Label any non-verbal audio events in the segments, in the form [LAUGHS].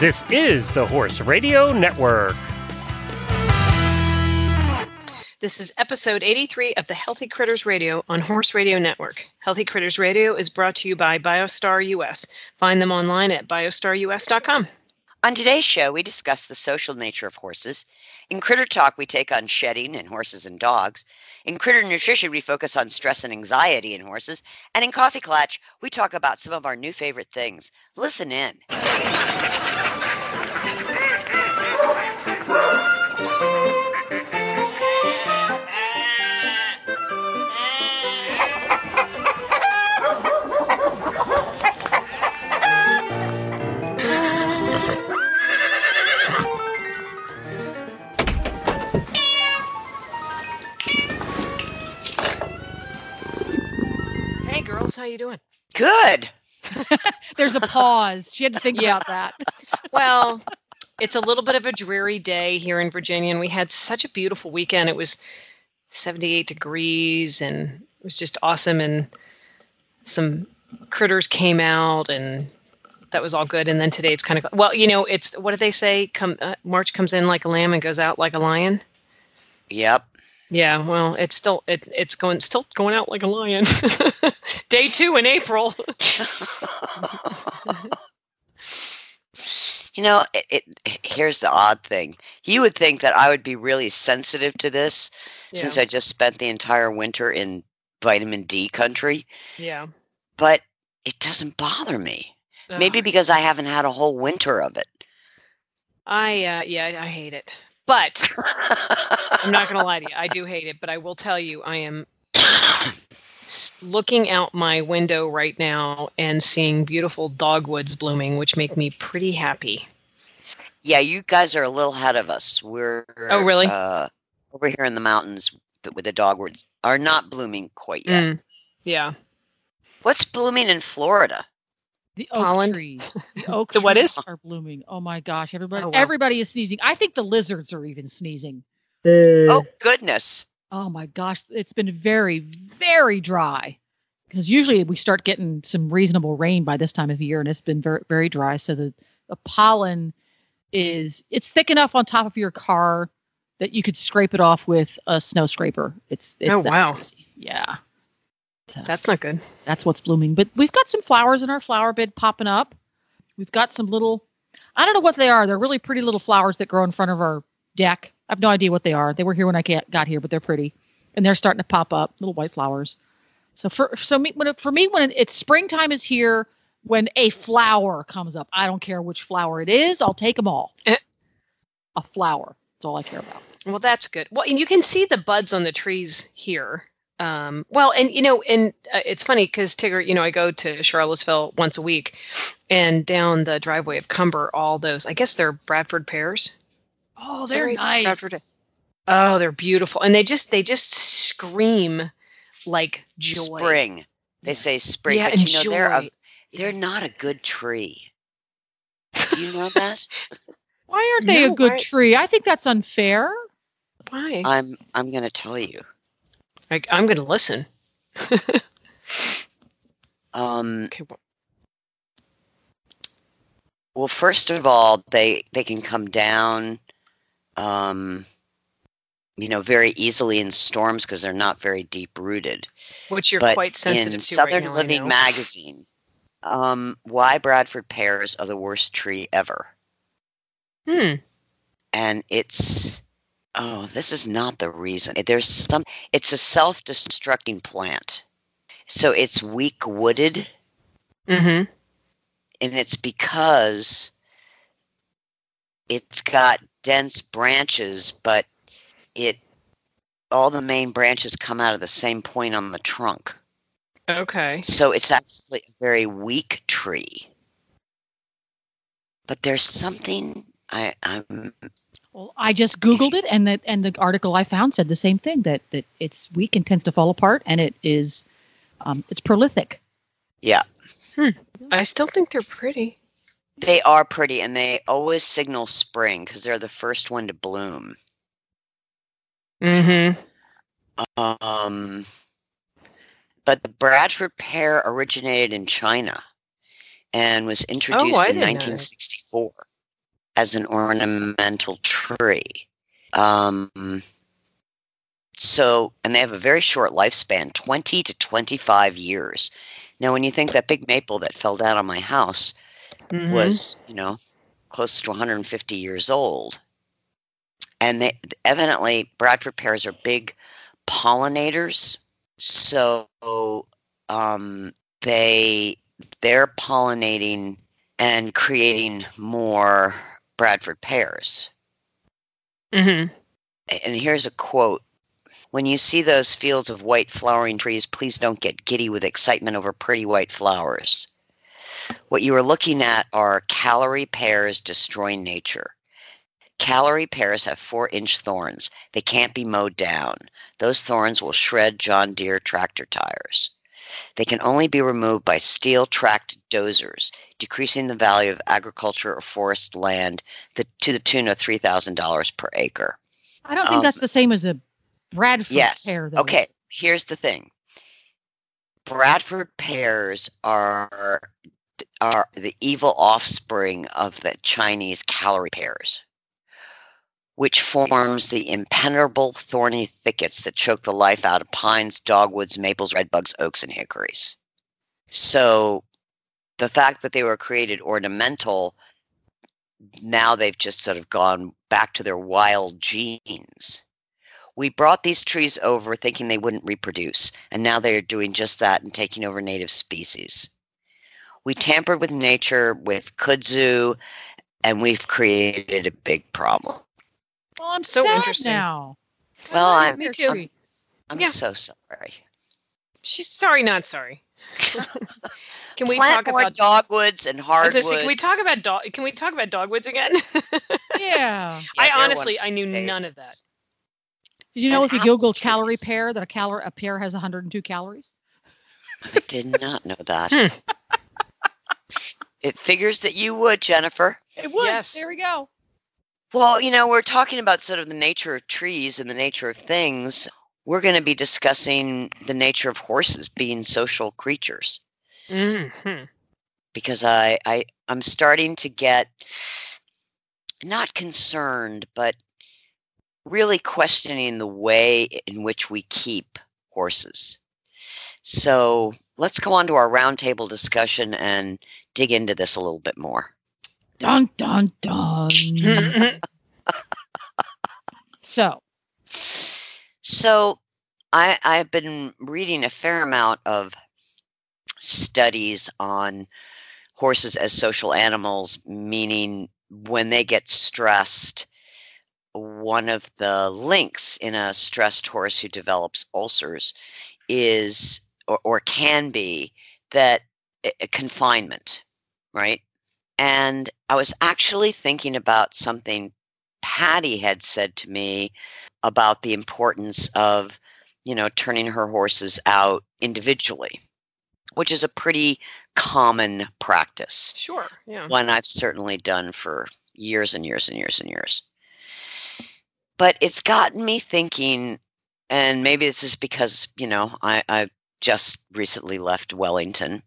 This is the Horse Radio Network. This is episode 83 of the Healthy Critters Radio on Horse Radio Network. Healthy Critters Radio is brought to you by BioStar US. Find them online at biostarus.com. On today's show, we discuss the social nature of horses. In Critter Talk, we take on shedding in horses and dogs. In Critter Nutrition, we focus on stress and anxiety in horses. And in Coffee Klatch, we talk about some of our new favorite things. Listen in. Girls, how you doing? Good. [LAUGHS] There's a pause. She had to think about that. [LAUGHS] Well, it's a little bit of a dreary day here in Virginia, and we had such a beautiful weekend. It was 78 degrees, and it was just awesome. And some critters came out, and that was all good. And then today it's kind of well, you know, it's what do they say? Come uh, March comes in like a lamb and goes out like a lion. Yep. Yeah, well, it's still it, it's going still going out like a lion. [LAUGHS] Day two in April. [LAUGHS] You know, it, it, here's the odd thing. You would think that I would be really sensitive to this since. I just spent the entire winter in vitamin D country, yeah. but it doesn't bother me. Maybe because I haven't had a whole winter of it. I uh, yeah I hate it, but [LAUGHS] I'm not gonna lie to you. I do hate it, but I will tell you, I am looking out my window right now and seeing beautiful dogwoods blooming, which make me pretty happy. Yeah, you guys are a little ahead of us. We're Oh, really? Uh, over here in the mountains with the dogwoods are not blooming quite yet. Mm, yeah. What's blooming in Florida? The oak Holland. trees. [LAUGHS] The oak The trees is? are blooming. Oh my gosh, everybody Oh, wow. everybody is sneezing. I think the lizards are even sneezing. Oh goodness! Oh my gosh, it's been very very dry. Because usually we start getting some reasonable rain by this time of year and it's been very very dry so the, the pollen is it's thick enough on top of your car that you could scrape it off with a snow scraper. It's, it's Oh, wow. crazy. Yeah. That's not good. that's what's blooming. But we've got some flowers in our flower bed popping up. We've got some little, I don't know what they are. They're really pretty little flowers that grow in front of our deck. I have no idea what they are. They were here when I got here, but they're pretty, and they're starting to pop up, little white flowers. So for so me when it, for me when it's springtime is here, when a flower comes up, I don't care which flower it is. I'll take them all. Eh. A flower. That's all I care about. Well, that's good. Well, and you can see the buds on the trees here. Um, well, and you know, and uh, it's funny because Tigger, you know, I go to Charlottesville once a week, and down the driveway of Cumber, all those, I guess they're Bradford pears. Oh, they're right? nice. Bradford- Oh, they're beautiful, and they just they just scream like joy. Spring. They say spring, yeah, but and you know joy. they're a, they're not a good tree. [LAUGHS] Do you know that? Why aren't they No, a good why- tree? I think that's unfair. Why? I'm I'm going to tell you. I, I'm going to listen. [LAUGHS] Um, Okay. well, first of all, they they can come down, um, you know, very easily in storms because they're not very deep rooted. Which you're but quite sensitive in to Southern right now, Living magazine, um, why Bradford pears are the worst tree ever, Hmm. and it's oh, this is not the reason. There's some. It's a self-destructing plant, so it's weak wooded. Mm-hmm. and it's because it's got dense branches, but it all the main branches come out of the same point on the trunk. Okay. So it's actually a very weak tree. But there's something I, I'm Well, I just Googled it, and that and the article I found said the same thing that that it's weak and tends to fall apart, and it is um, it's prolific. yeah. I still think they're pretty. They are pretty and they always signal spring because they're the first one to bloom. Mm-hmm. Um, but the Bradford pear originated in China and was introduced Oh, in didn't know 1964. As an ornamental tree. Um, so, and they have a very short lifespan 20 to 25 years. Now, when you think that big maple that fell down on my house Mhm. was, you know, close to 150 years old. And they evidently Bradford pears are big pollinators. So um, they they're pollinating and creating more Bradford pears. Mhm. And here's a quote When you see those fields of white flowering trees, please don't get giddy with excitement over pretty white flowers. What you are looking at are Callery pears destroying nature. Callery pears have four inch thorns. They can't be mowed down. Those thorns will shred John Deere tractor tires. They can only be removed by steel tracked dozers, decreasing the value of agriculture or forest land to the tune of $3,000 per acre. I don't think Um, that's the same as a Bradford Yes. pear. Though. Okay. Here's the thing. Bradford pears are are the evil offspring of the Chinese Callery pears, which forms the impenetrable thorny thickets that choke the life out of pines, dogwoods, maples, redbuds, oaks, and hickories. So, the fact that they were created ornamental, now they've just sort of gone back to their wild genes we brought these trees over thinking they wouldn't reproduce, and now they are doing just that and taking over native species. We tampered with nature with kudzu, and we've created a big problem. Well, I'm So sad interesting. now. Well, I I'm, Me too. I'm, I'm Yeah. so sorry. She's sorry, not sorry. [LAUGHS] can we Plant talk more about dogwoods and I hardwoods. say, can we talk about dog? Can we talk about dogwoods again? Yeah. [LAUGHS] Yeah, I honestly, I knew my none of that. Did you know And if you Google apple calorie trees. pear that a calorie a pear has 102 calories? I did not know that. Hmm. it figures that you would, Jennifer. It would. Yes. There we go. Well, you know, we're talking about sort of the nature of trees and the nature of things. We're going to be discussing the nature of horses being social creatures Mhm. because I, I I'm starting to get not concerned, but really questioning the way in which we keep horses. So let's go on to our roundtable discussion and dig into this a little bit more. Dun dun dun. [LAUGHS] so, So I I've been reading a fair amount of studies on horses as social animals, meaning when they get stressed, one of the links in a stressed horse who develops ulcers is or, or can be that uh, confinement, right? And I was actually thinking about something Patty had said to me about the importance of, you know, turning her horses out individually, which is a pretty common practice. Sure. Yeah. One I've certainly done for years and years and years and years. But it's gotten me thinking, and maybe this is because, you know, I, I just recently left Wellington,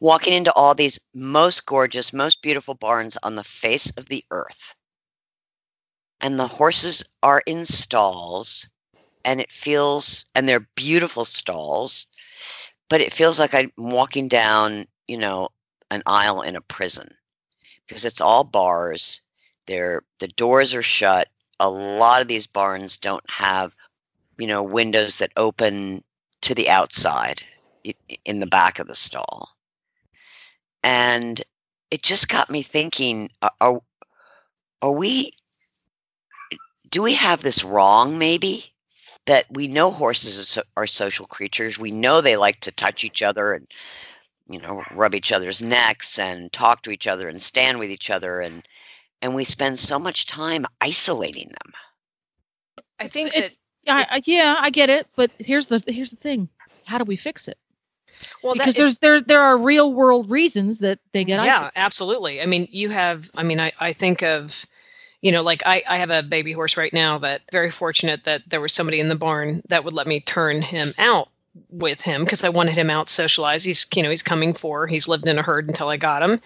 walking into all these most gorgeous, most beautiful barns on the face of the earth. And the horses are in stalls and it feels and they're beautiful stalls but it feels like i'm walking down you know an aisle in a prison because it's all bars. They're the doors are shut. A lot of these barns don't have you know windows that open to the outside in the back of the stall and it just got me thinking are are, are we do we have this wrong maybe that we know horses are, social creatures we know they like to touch each other and you know rub each other's necks and talk to each other and stand with each other and and we spend so much time isolating them I It's- think it's- that. yeah, I, yeah, I get it, but here's the here's the thing. How do we fix it? Well, because there's there there are real world reasons that they get yeah isolated. absolutely i mean you have i mean i, I think of you know like I, I have a baby horse right now that very fortunate that there was somebody in the barn that would let me turn him out with him because I wanted him out socialized He's you know he's coming for. He's lived in a herd until I got him,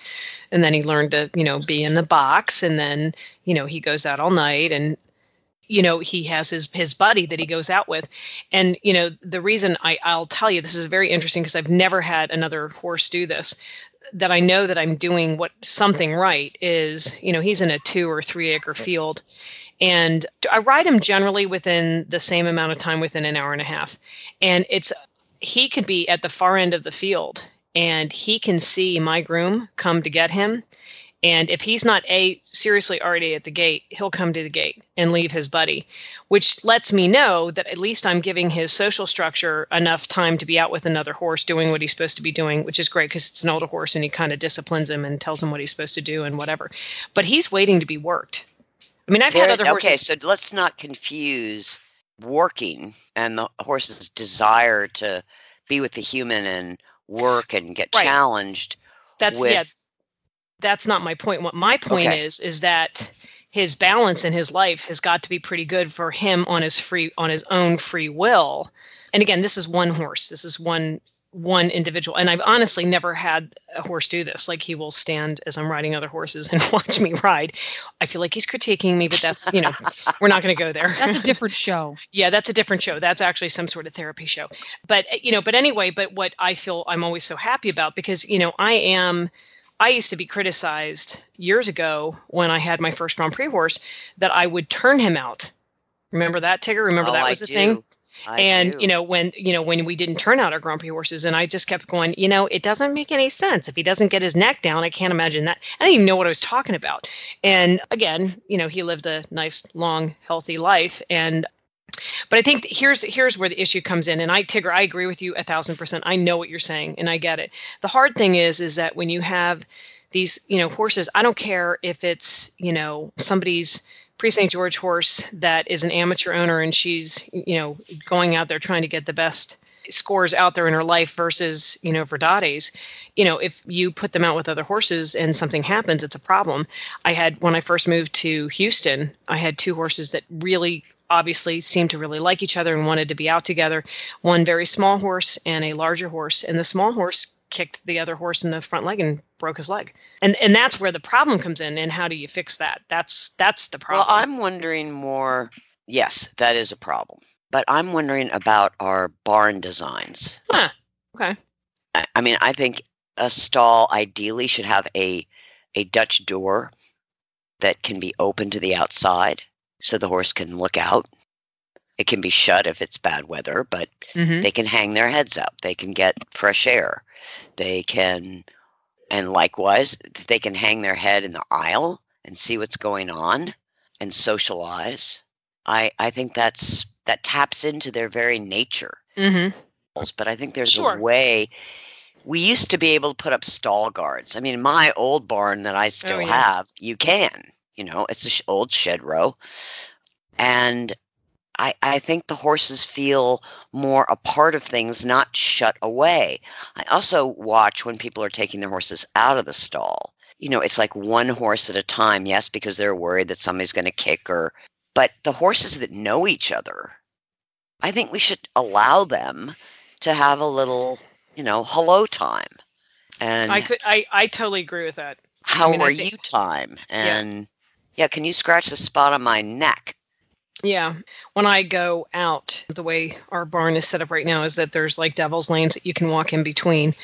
and then he learned to you know be in the box, and then you know he goes out all night and you know he has his his buddy that he goes out with. And you know the reason i i'll tell you this is very interesting because i've never had another horse do this that i know that i'm doing what something right is you know he's in a two or three acre field. And i ride him generally within the same amount of time within an hour and a half. And it's he could be at the far end of the field and he can see my groom come to get him and if he's not a seriously already at the gate, he'll come to the gate and leave his buddy, which lets me know that at least I'm giving his social structure enough time to be out with another horse doing what he's supposed to be doing, which is great because it's an older horse and he kind of disciplines him and tells him what he's supposed to do and whatever. But he's waiting to be worked. I mean, I've had There- other horses. okay, so let's not confuse working and the horse's desire to be with the human and work and get Right. challenged. that's with- yeah that's not my point. What my point Okay. is is that his balance in his life has got to be pretty good for him on his free on his own free will. And again this is one horse. This is one one individual. And i've honestly never had a horse do this. Like he will stand as i'm riding other horses and [LAUGHS] watch me ride. I feel like he's critiquing me but that's you know we're not going to go there. That's a different [LAUGHS] show. yeah that's a different show. That's actually some sort of therapy show. But you know but anyway but what i feel i'm always so happy about because you know i am i used to be criticized years ago when i had my first grand prix horse that i would turn him out. Remember that tigger? Remember Oh, that I was the do. thing? I and do. you know when you know when we didn't turn out our grand prix horses and i just kept going you know it doesn't make any sense. If he doesn't get his neck down i can't imagine that. I didn't even know what i was talking about. And again you know he lived a nice long healthy life and but i think here's here's where the issue comes in and i tigger i agree with you a thousand percent i know what you're saying and i get it the hard thing is is that when you have these you know horses i don't care if it's you know somebody's Prix St. George horse that is an amateur owner and she's, you know, going out there trying to get the best scores out there in her life versus, you know, Verdades, you know, if you put them out with other horses and something happens, it's a problem. I had when I first moved to Houston, I had two horses that really obviously seemed to really like each other and wanted to be out together. One very small horse and a larger horse, and the small horse kicked the other horse in the front leg and broke his leg. And and that's where the problem comes in and how do you fix that? That's that's the problem. Well, I'm wondering more. Yes, that is a problem. But I'm wondering about our barn designs. Huh. Okay. I, I mean, I think a stall ideally should have a a Dutch door that can be open to the outside so the horse can look out. It can be shut if it's bad weather, but Mm-hmm. they can hang their heads up. They can get fresh air. They can, and likewise, they can hang their head in the aisle and see what's going on and socialize. I, I think that's that taps into their very nature. Mm-hmm. But I think there's Sure. a way. We used to be able to put up stall guards. I mean, my old barn that I still yeah. have, you can. You know, it's an sh- old shed row, and I, I think the horses feel more a part of things, not shut away. I also watch when people are taking their horses out of the stall. You know, it's like one horse at a time, yes, because they're worried that somebody's going to kick or, but the horses that know each other, I think we should allow them to have a little, you know, hello time. And I could I, I totally agree with that. how mean, are think- you time? And yeah, can you scratch the spot on my neck? Yeah. When I go out, the way our barn is set up right now is that there's like devil's lanes that you can walk in between.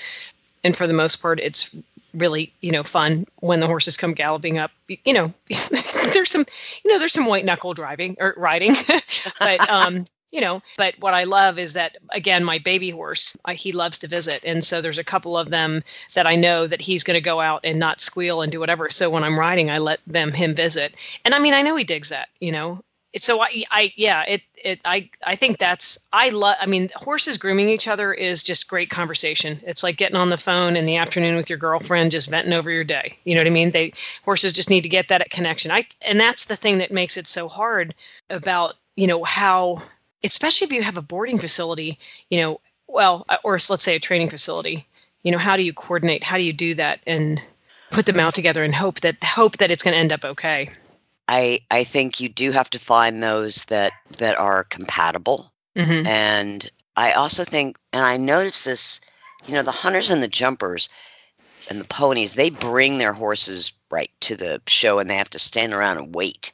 And for the most part, it's really, you know, fun when the horses come galloping up. You know, [LAUGHS] there's some, you know, there's some white knuckle driving or riding, [LAUGHS] but, um, you know, but what I love is that again, my baby horse, I, he loves to visit, and so there's a couple of them that I know that he's going to go out and not squeal and do whatever. So when I'm riding, I let them him visit, and I mean, I know he digs that, you know, so I, I yeah it it I I think that's I love I mean horses grooming each other is just great conversation. It's like getting on the phone in the afternoon with your girlfriend just venting over your day. You know what I mean? They horses just need to get that connection. I and that's the thing that makes it so hard about, you know, how especially if you have a boarding facility, you know, well, uh, or let's say a training facility, you know, how do you coordinate? How do you do that and put them out together and hope that hope that it's going to end up okay? I I think you do have to find those that that are compatible hmm and I also think, and I noticed this, you know, the hunters and the jumpers and the ponies, they bring their horses right to the show and they have to stand around and wait.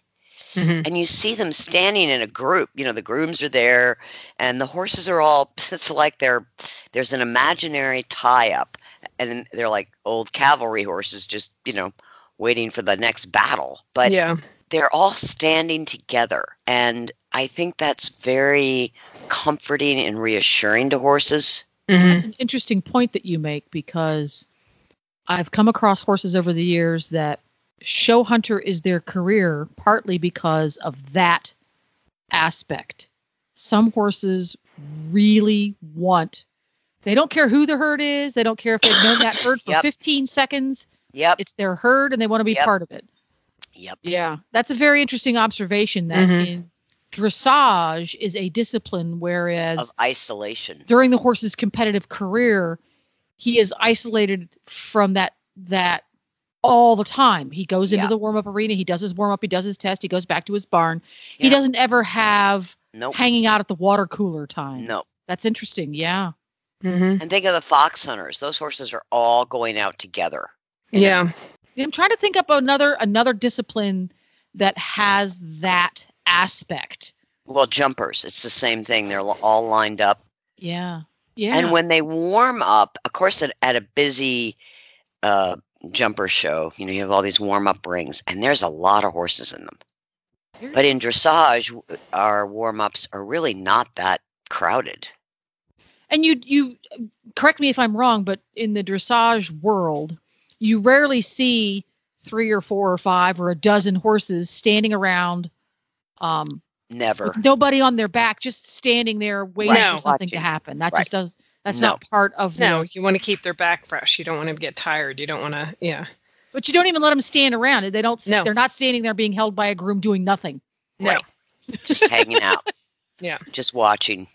Mhm. And you see them standing in a group. You know, the grooms are there and the horses are all, [LAUGHS] it's like they're, there's an imaginary tie up. And they're like old cavalry horses, just, you know, waiting for the next battle. But yeah. they're all standing together. And I think that's very comforting and reassuring to horses. Mhm. That's an interesting point that you make because I've come across horses over the years that show hunter is their career partly because of that aspect. Some horses really want, they don't care who the herd is, they don't care if they've known that [COUGHS] herd for Yep. 15 seconds. Yep. It's their herd and they want to be Yep. part of it. Yep. Yeah, that's a very interesting observation that Mhm. in dressage is a discipline, whereas Of isolation. during the horse's competitive career, he is isolated from that that all the time. He goes into Yeah. the warm up arena, he does his warm up, he does his test, he goes back to his barn. He doesn't ever have Nope. hanging out at the water cooler time. No. That's interesting. Yeah. Mhm. And think of the fox hunters. Those horses are all going out together. Yeah. I'm trying to think up another another discipline that has that aspect. Well, jumpers, it's the same thing. They're all lined up. Yeah. Yeah. And when they warm up, of course, at, at a busy uh, jumper show, you know, you have all these warm up rings, and there's a lot of horses in them. But in dressage, our warm ups are really not that crowded. and you you correct me if I'm wrong, but in the dressage world, you rarely see three or four or five or a dozen horses standing around um Never. with nobody on their back just standing there waiting No. for something to happen that Right. just does that's No. not part of No, their you want to keep their back fresh. You don't want to get tired. You don't want to, yeah. but you don't even let them stand around they don't No. they're not standing there being held by a groom doing nothing No. Right. [LAUGHS] Just hanging out. [LAUGHS] Yeah. Just watching.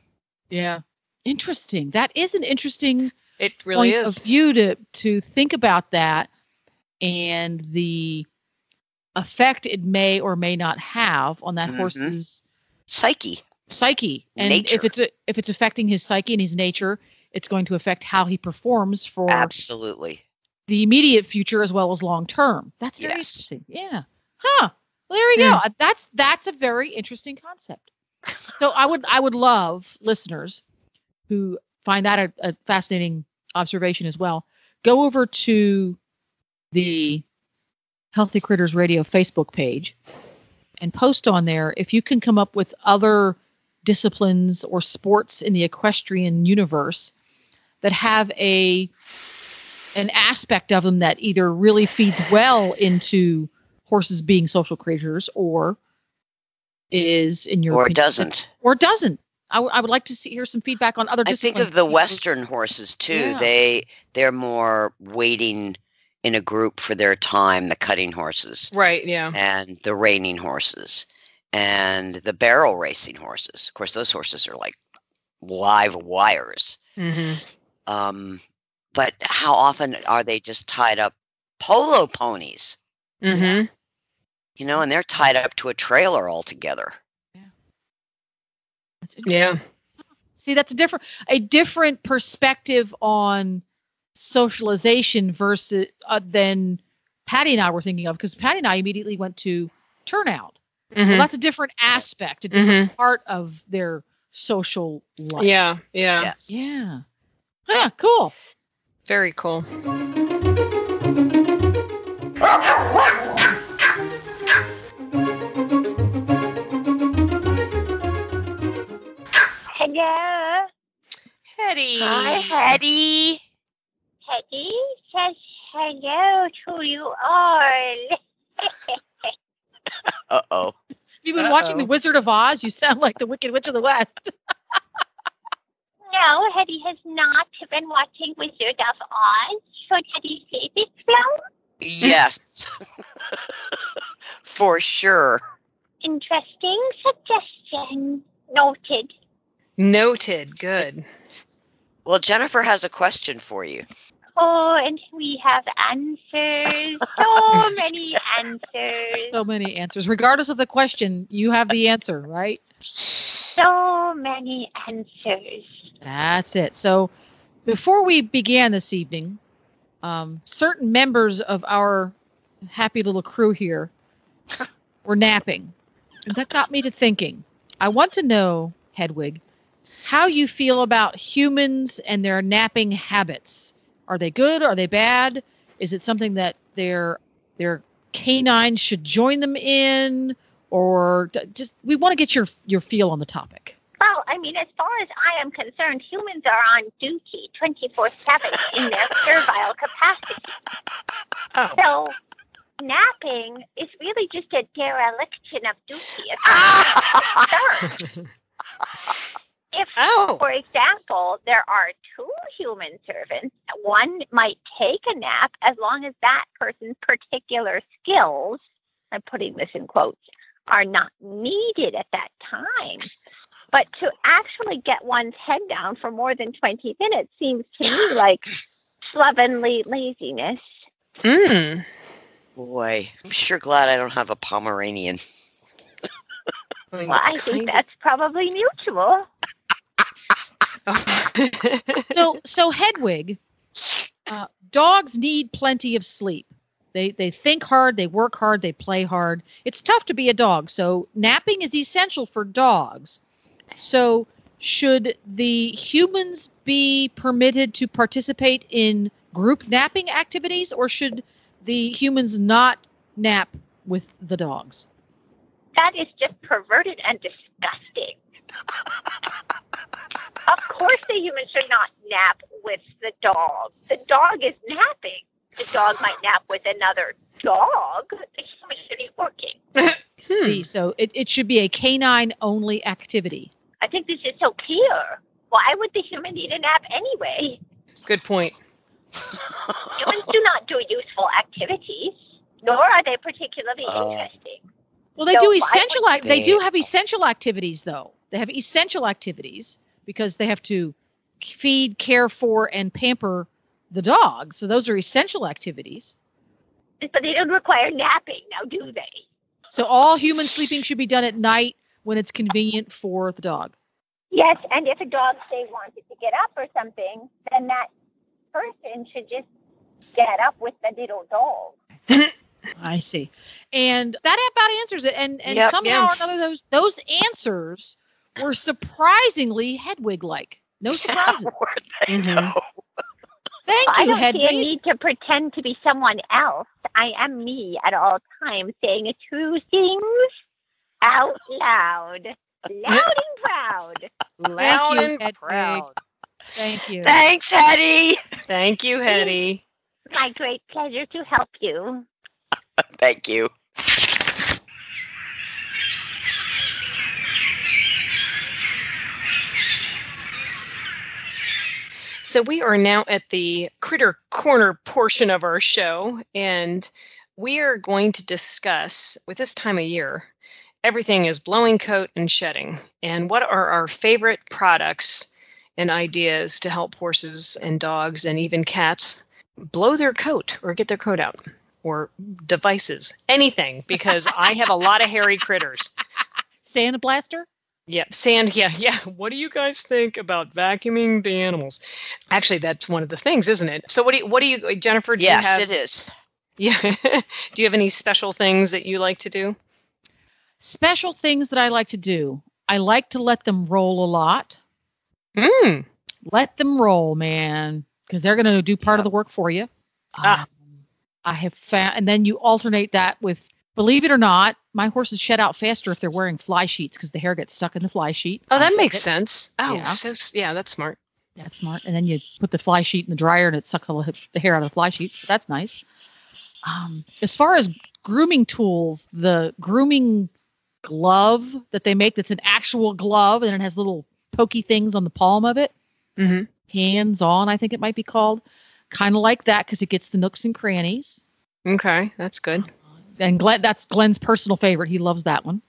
yeah interesting that is an interesting It really point is. of view to to think about that and the effect it may or may not have on that Mhm. horse's Psyche. psyche and Nature. if it's a, if it's affecting his psyche and his nature it's going to affect how he performs for Absolutely. the immediate future as well as long term that's very Yes. interesting yeah huh well there we go Hmm. Uh, that's that's a very interesting concept so i would i would love listeners who find that a, a fascinating observation as well go over to the healthy critters radio facebook page and post on there if you can come up with other disciplines or sports in the equestrian universe that have a an aspect of them that either really feeds well into horses being social creatures or is in your Or opinion- doesn't. or doesn't I, w- I would like to see, hear some feedback on other I think of the Western horses too. Yeah. They they're more waiting in a group for their time, the cutting horses Right. Yeah. and the reining horses and the barrel racing horses. Of course, those horses are like live wires. hmm Um, but how often are they just tied up polo ponies? Mm-hmm. You know, and they're tied up to a trailer altogether. That's interesting. Yeah. See, that's a different a different perspective on socialization versus uh, than Patty and I were thinking of because Patty and I immediately went to turnout. So Mhm. that's a different aspect, a different part of their social life. Yeah. Yeah. Yes. Yeah. Huh, cool. Very cool. Hello, Hetty. Hi, Hetty. Teddy says hello to you all. [LAUGHS] Uh oh. You've been watching The Wizard of Oz. You sound like the Wicked Witch of the West. [LAUGHS] No, Hetty has not been watching Wizard of Oz. Should Hetty see this, Flo? Yes. [LAUGHS] For sure. Interesting suggestion. Noted. Noted. Good. Well, Jennifer has a question for you. Oh, and we have answers. So [LAUGHS] many answers. so many answers. Regardless of the question, you have the answer, right? Many answers. That's it. So before we began this evening, um, certain members of our happy little crew here [LAUGHS] were napping. And that got me to thinking. I want to know, Hedwig, how you feel about humans and their napping habits. Are they good? Are they bad? Is it something that their their canines should join them in, or just we want to get your your feel on the topic. I mean, as far as I am concerned, humans are on duty 24 7 in their [LAUGHS] servile capacity. Oh. So napping is really just a dereliction of duty. As far as If, Oh. for example, there are two human servants, one might take a nap as long as that person's particular skills, I'm putting this in quotes, are not needed at that time. But to actually get one's head down for more than 20 minutes seems to me [SIGHS] like slovenly laziness. Mm. Boy, I'm sure glad I don't have a Pomeranian. Well, I think kinda- that's probably mutual. [LAUGHS] so so Hedwig, uh, dogs need plenty of sleep. They they think hard, they work hard, they play hard. It's tough to be a dog, so napping is essential for dogs. So should the humans be permitted to participate in group napping activities, or should the humans not nap with the dogs? That is just perverted and disgusting. of course, the human should not nap with the dog. The dog is napping. The dog might nap with another dog. The human should be working. [LAUGHS] See, hmm. so it, it should be a canine only activity. I think this is so clear. Why would the human need a nap anyway? Good point. [LAUGHS] Humans do not do useful activities, nor are they particularly Uh, interesting. Well, they So do essential. Would- they do have essential activities, though. They have essential activities because they have to feed, care for, and pamper the dog. So those are essential activities. But they don't require napping, now do they? So all human sleeping should be done at night when it's convenient for the dog. Yes, and if a dog say wanted to get up or something, then that person should just get up with the little dog. [COUGHS] I see, and that about answers it. And and Yep. somehow Yeah. or another, those those answers were surprisingly Hedwig-like. No surprises. Were they, Mhm. though? Thank I you, don't see a need to pretend to be someone else. I am me at all times, saying a true things out loud, loud and proud. Loud you, and Hedwig. proud. Thank you. Thanks, Hetty. Thank you, Hetty. My great pleasure to help you. [LAUGHS] Thank you. So we are now at the Critter Corner portion of our show, and we are going to discuss with this time of year, everything is blowing coat and shedding, and what are our favorite products and ideas to help horses and dogs and even cats blow their coat or get their coat out or devices, anything, because I have a lot of hairy critters. Sand blaster. Yeah, sand. Yeah, yeah. What do you guys think about vacuuming the animals? Actually, that's one of the things, isn't it? So, what do you, what do you, Jennifer? Do Yes, you have, it is. [LAUGHS] Yeah. do you have any special things that you like to do? Special things that I like to do. I like to let them roll a lot. Mm. Let them roll, man, because they're going to do part of the work for you. Ah. Um, I have found, and then you alternate that with, believe it or not, my horses shed out faster if they're wearing fly sheets because the hair gets stuck in the fly sheet. Oh, that makes it- sense. Oh, Yeah. so yeah, that's smart. That's smart. And then you put the fly sheet in the dryer and it sucks all the the hair out of the fly sheet. That's nice. Um, as far as grooming tools, the grooming glove that they make that's an actual glove and it has little pokey things on the palm of it, Mhm. hands on, I think it might be called. Kind of like that because it gets the nooks and crannies. Okay, that's good. And Glenn, that's Glenn's personal favorite. He loves that one.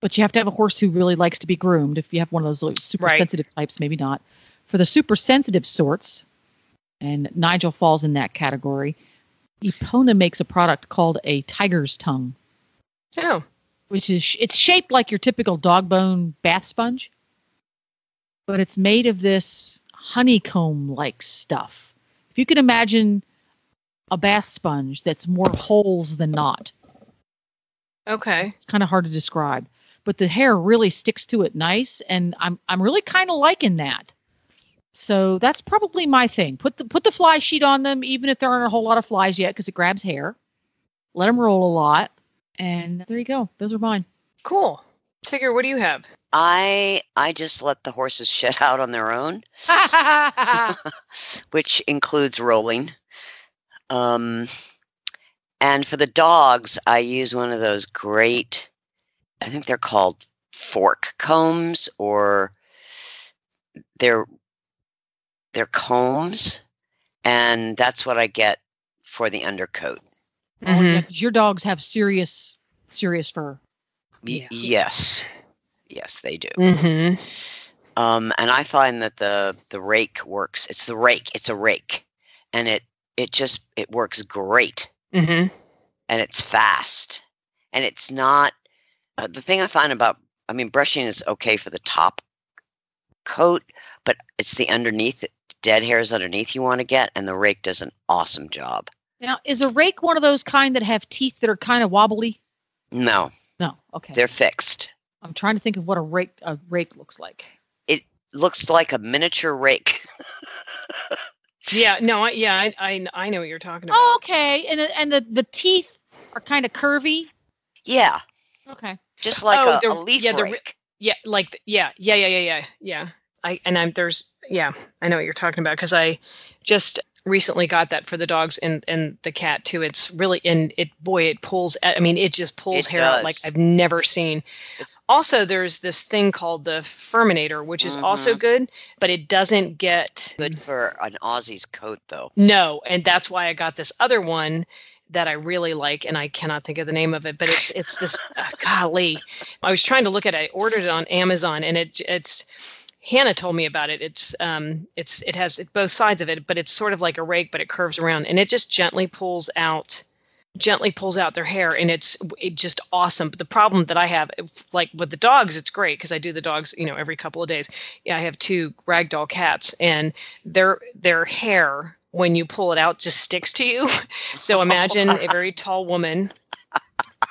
But you have to have a horse who really likes to be groomed. If you have one of those super Right. sensitive types, maybe not. For the super sensitive sorts, and Nigel falls in that category, Epona makes a product called a tiger's tongue, Oh, which is it's shaped like your typical dog bone bath sponge. but it's made of this honeycomb like stuff. If you can imagine a bath sponge that's more holes than not. Okay. It's kind of hard to describe, but the hair really sticks to it nice, and I'm I'm really kind of liking that. So that's probably my thing. Put the put the fly sheet on them, even if there aren't a whole lot of flies yet, because it grabs hair. Let them roll a lot, and there you go. Those are mine. Cool. Tigger, what do you have? I I just let the horses [LAUGHS] shed out on their own, [LAUGHS] [LAUGHS] which includes rolling. Um, and for the dogs, I use one of those great, I think they're called fork combs or they're they're combs, and that's what I get for the undercoat. Yeah. 'cause your dogs have serious, serious fur. Yeah. Yes, yes, they do. Mm-hmm. Um, and I find that the the rake works. It's the rake. It's a rake, and it it just it works great, Mm-hmm. and it's fast, and it's not. Uh, the thing I find about I mean, brushing is okay for the top coat, but it's the underneath dead hairs underneath you want to get, and the rake does an awesome job. Now, is a rake one of those kind that have teeth that are kind of wobbly? No, No. Okay. they're fixed. I'm trying to think of what a rake a rake looks like. It looks like a miniature rake. Yeah. No. I, yeah. I, I I know what you're talking about. Oh, okay. And the- and the the teeth are kind of curvy. yeah, Okay. just like Oh, a, the- a leaf yeah, the ri- rake. Yeah. Like. th- Yeah. Yeah. Yeah. Yeah. Yeah. Yeah. I and I'm there's yeah I know what you're talking about because I just recently got that for the dogs and and the cat too. It's really and it boy it pulls. I mean it just pulls It hair out like. I've never seen. Also, there's this thing called the Furminator, which is also Mhm. good, but it doesn't get Good for an Aussie's coat, though. No, and that's why I got this other one that I really like, and I cannot think of the name of it, but it's it's this uh, golly. I was trying to look at it. I ordered it on Amazon, and it it's Hannah told me about it. It's um it's it has both sides of it, but it's sort of like a rake, but it curves around, and it just gently pulls out gently pulls out their hair and it's it just awesome. But the problem that i have like with the dogs it's great because i do the dogs you know every couple of days. Yeah i have two ragdoll cats and their their hair when you pull it out just sticks to you. [LAUGHS] So imagine a very tall woman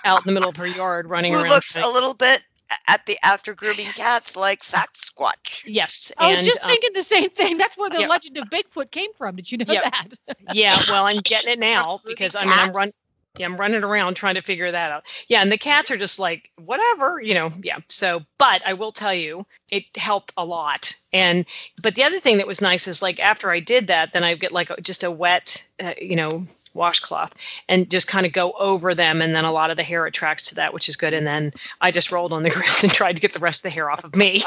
out in the middle of her yard running Who around looks a little bit at the after grooming cats like Sasquatch. yes I was just um, thinking the same thing. That's where the yeah. legend of Bigfoot came from. Did you know Yep. that? yeah well i'm [LAUGHS] getting it now because i mean i'm cats. run yeah i'm running around trying to figure that out yeah and the cats are just like whatever you know yeah so but i will tell you it helped a lot and but the other thing that was nice is like after i did that then i get like a- just a wet uh, you know washcloth and just kind of go over them and then a lot of the hair attracts to that which is good and then i just rolled on the [LAUGHS] ground and tried to get the rest of the hair off of me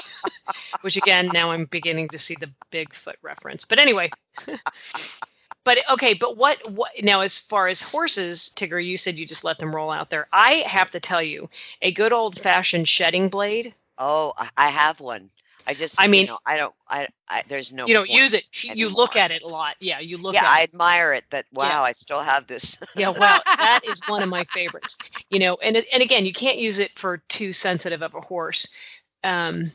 [LAUGHS] which again now i'm beginning to see the bigfoot reference but anyway [LAUGHS] but okay, but what what now as far as horses, Tigger, you said you just let them roll out there. I have to tell you, a good old fashioned shedding blade, Oh, I- have one. I just, I you mean- know, I don't, I, I there's no. you don't use it. She- You look at it a lot. Yeah, you look Yeah, I at it. I admire it. That wow, Yeah. I still have this. [LAUGHS] Yeah, well, that is one of my favorites. You know, and and again, you can't use it for too sensitive of a horse. Um,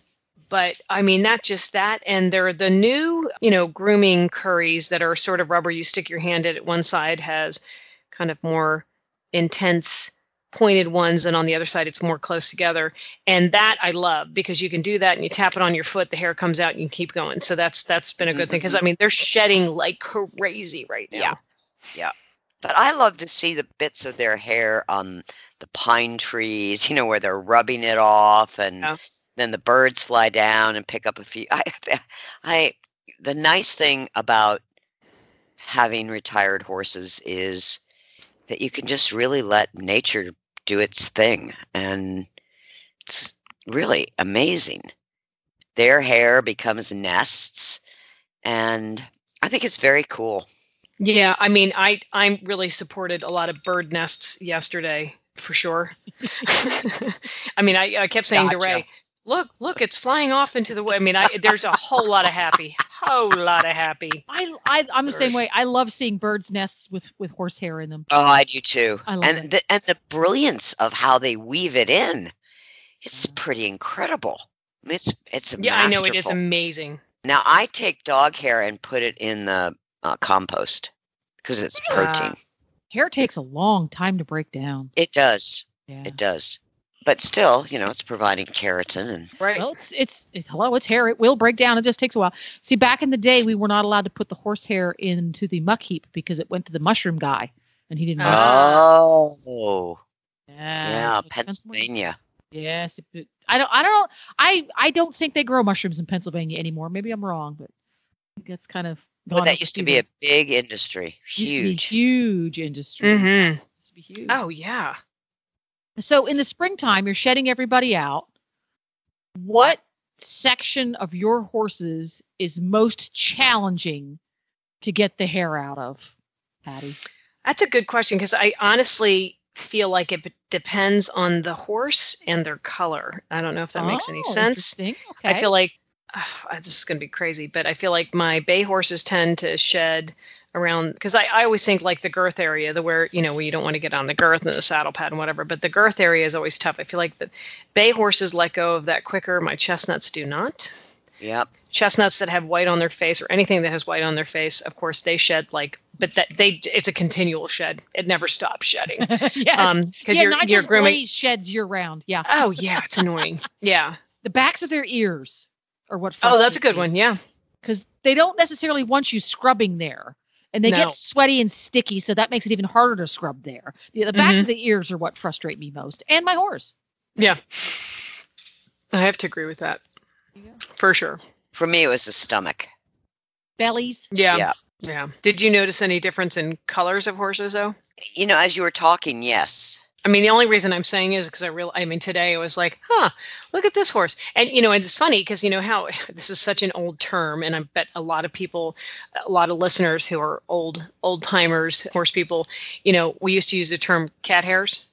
but I mean, not just that, and there are the new, you know, grooming curries that are sort of rubber. You stick your hand in it. One side has kind of more intense pointed ones and on the other side it's more close together. And that i love because you can do that and you tap it on your foot the hair comes out and you keep going. So that's that's been a good thing because i mm-hmm. mean they're shedding like crazy right now. Yeah. yeah. But I love to see the bits of their hair on the pine trees, you know, where they're rubbing it off and then the birds fly down and pick up a few. I, I, the nice thing about having retired horses is that you can just really let nature do its thing. And it's really amazing. Their hair becomes nests. And I think it's very cool. Yeah, I mean, I I'm really supported a lot of bird nests yesterday for sure. [LAUGHS] I mean, I, I kept saying to Ray, "Look, look, it's flying off into the way." I mean, I there's a whole lot of happy, whole lot of happy. I, I I'm the same way. I love seeing birds' nests with with horse hair in them. Oh, I do too. I love and it. the and the brilliance of how they weave it in. It's pretty incredible. It's it's Yeah, I know it is amazing. Now I take dog hair and put it in the uh, compost because it's protein. Ah. Hair takes a long time to break down. It does. Yeah. It does. But still, you know, it's providing keratin and Right. Well, it's it's it, hello, it's hair. It will break down. It just takes a while. See, back in the day, we were not allowed to put the horse hair into the muck heap because it went to the mushroom guy, and he didn't. want it. Oh yeah, yeah, so Pennsylvania- Pennsylvania. Yes, it- it- I don't. I don't. I I don't think they grow mushrooms in Pennsylvania anymore. Maybe I'm wrong, but that's kind of. Well, that used to be a big industry. Used to be Huge. huge industry. Mhm. Used to be huge. Oh yeah. So in the springtime, you're shedding everybody out. What section of your horses is most challenging to get the hair out of, Patty? That's a good question because I honestly feel like it depends on the horse and their color. I don't know if that makes any Oh, sense. interesting. I feel like this is going to be crazy, but I feel like my bay horses tend to shed around because I, I always think like the girth area, the where you know where you don't want to get on the girth and the saddle pad and whatever. But the girth area is always tough. I feel like the bay horses let go of that quicker. My chestnuts do not. Yep. Chestnuts that have white on their face or anything that has white on their face, of course, they shed like, but that they it's a continual shed. It never stops shedding. [LAUGHS] yes. Um, because yeah, you're Nigel's you're grooming. Sheds year round. Yeah. Oh yeah, it's annoying. Yeah. [LAUGHS] The backs of their ears are what. Oh, that's a good one. Yeah. Because they don't necessarily want you scrubbing there. And they No. get sweaty and sticky, so that makes it even harder to scrub there. The, the backs Mhm. of the ears are what frustrate me most, and my horse. Yeah. I have to agree with that. For sure. For me, it was the stomach. Bellies. Yeah. Yeah. Yeah. Did you notice any difference in colors of horses though? You know, as you were talking, yes. I mean, the only reason I'm saying is because I real. I mean, today I was like, "Huh, look at this horse," and you know, and it's funny because you know how [LAUGHS] this is such an old term, and I bet a lot of people, a lot of listeners who are old old timers, horse people, you know, we used to use the term cat hairs,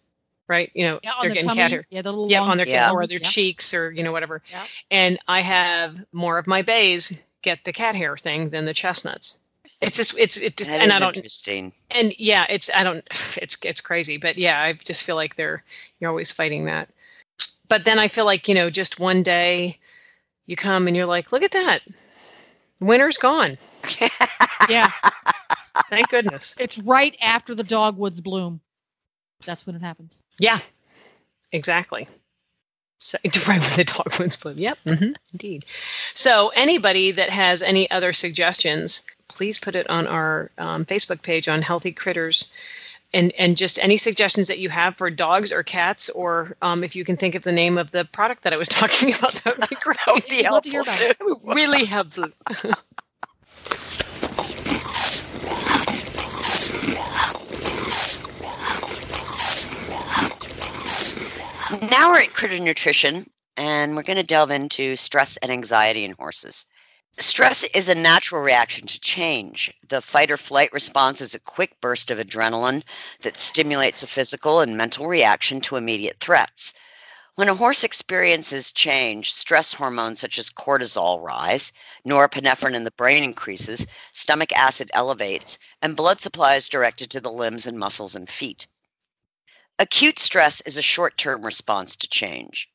right? You know, Yeah, they're getting tummy. cat hair. Yeah, the little Yeah, on their Yeah. or their Yeah. cheeks or you know whatever. And I have more of my bays get the cat hair thing than the chestnuts. It's just it's it just That and is I don't interesting. and yeah it's I don't [SIGHS] it's it's crazy but yeah I just feel like they're you're always fighting that. But then I feel like you know just one day you come and you're like look at that winter's gone [LAUGHS] Yeah, thank goodness it's right after the dogwoods bloom. That's when it happens. yeah exactly. So, right when the dogwoods bloom. Yep, mhm, indeed. So, anybody that has any other suggestions, please put it on our um, Facebook page on Healthy Critters. And, and just any suggestions that you have for dogs or cats, or um, if you can think of the name of the product that I was [LAUGHS] talking about, that would be [LAUGHS] great. That would be I'd love to hear helpful, about too. It [LAUGHS] really helps. Now we're at critter nutrition, and we're going to delve into stress and anxiety in horses. Stress is a natural reaction to change. The fight or flight response is a quick burst of adrenaline that stimulates a physical and mental reaction to immediate threats. When a horse experiences change, stress hormones such as cortisol rise, norepinephrine in the brain increases, stomach acid elevates, and blood supply is directed to the limbs and muscles and feet. Acute stress is a short term response to change.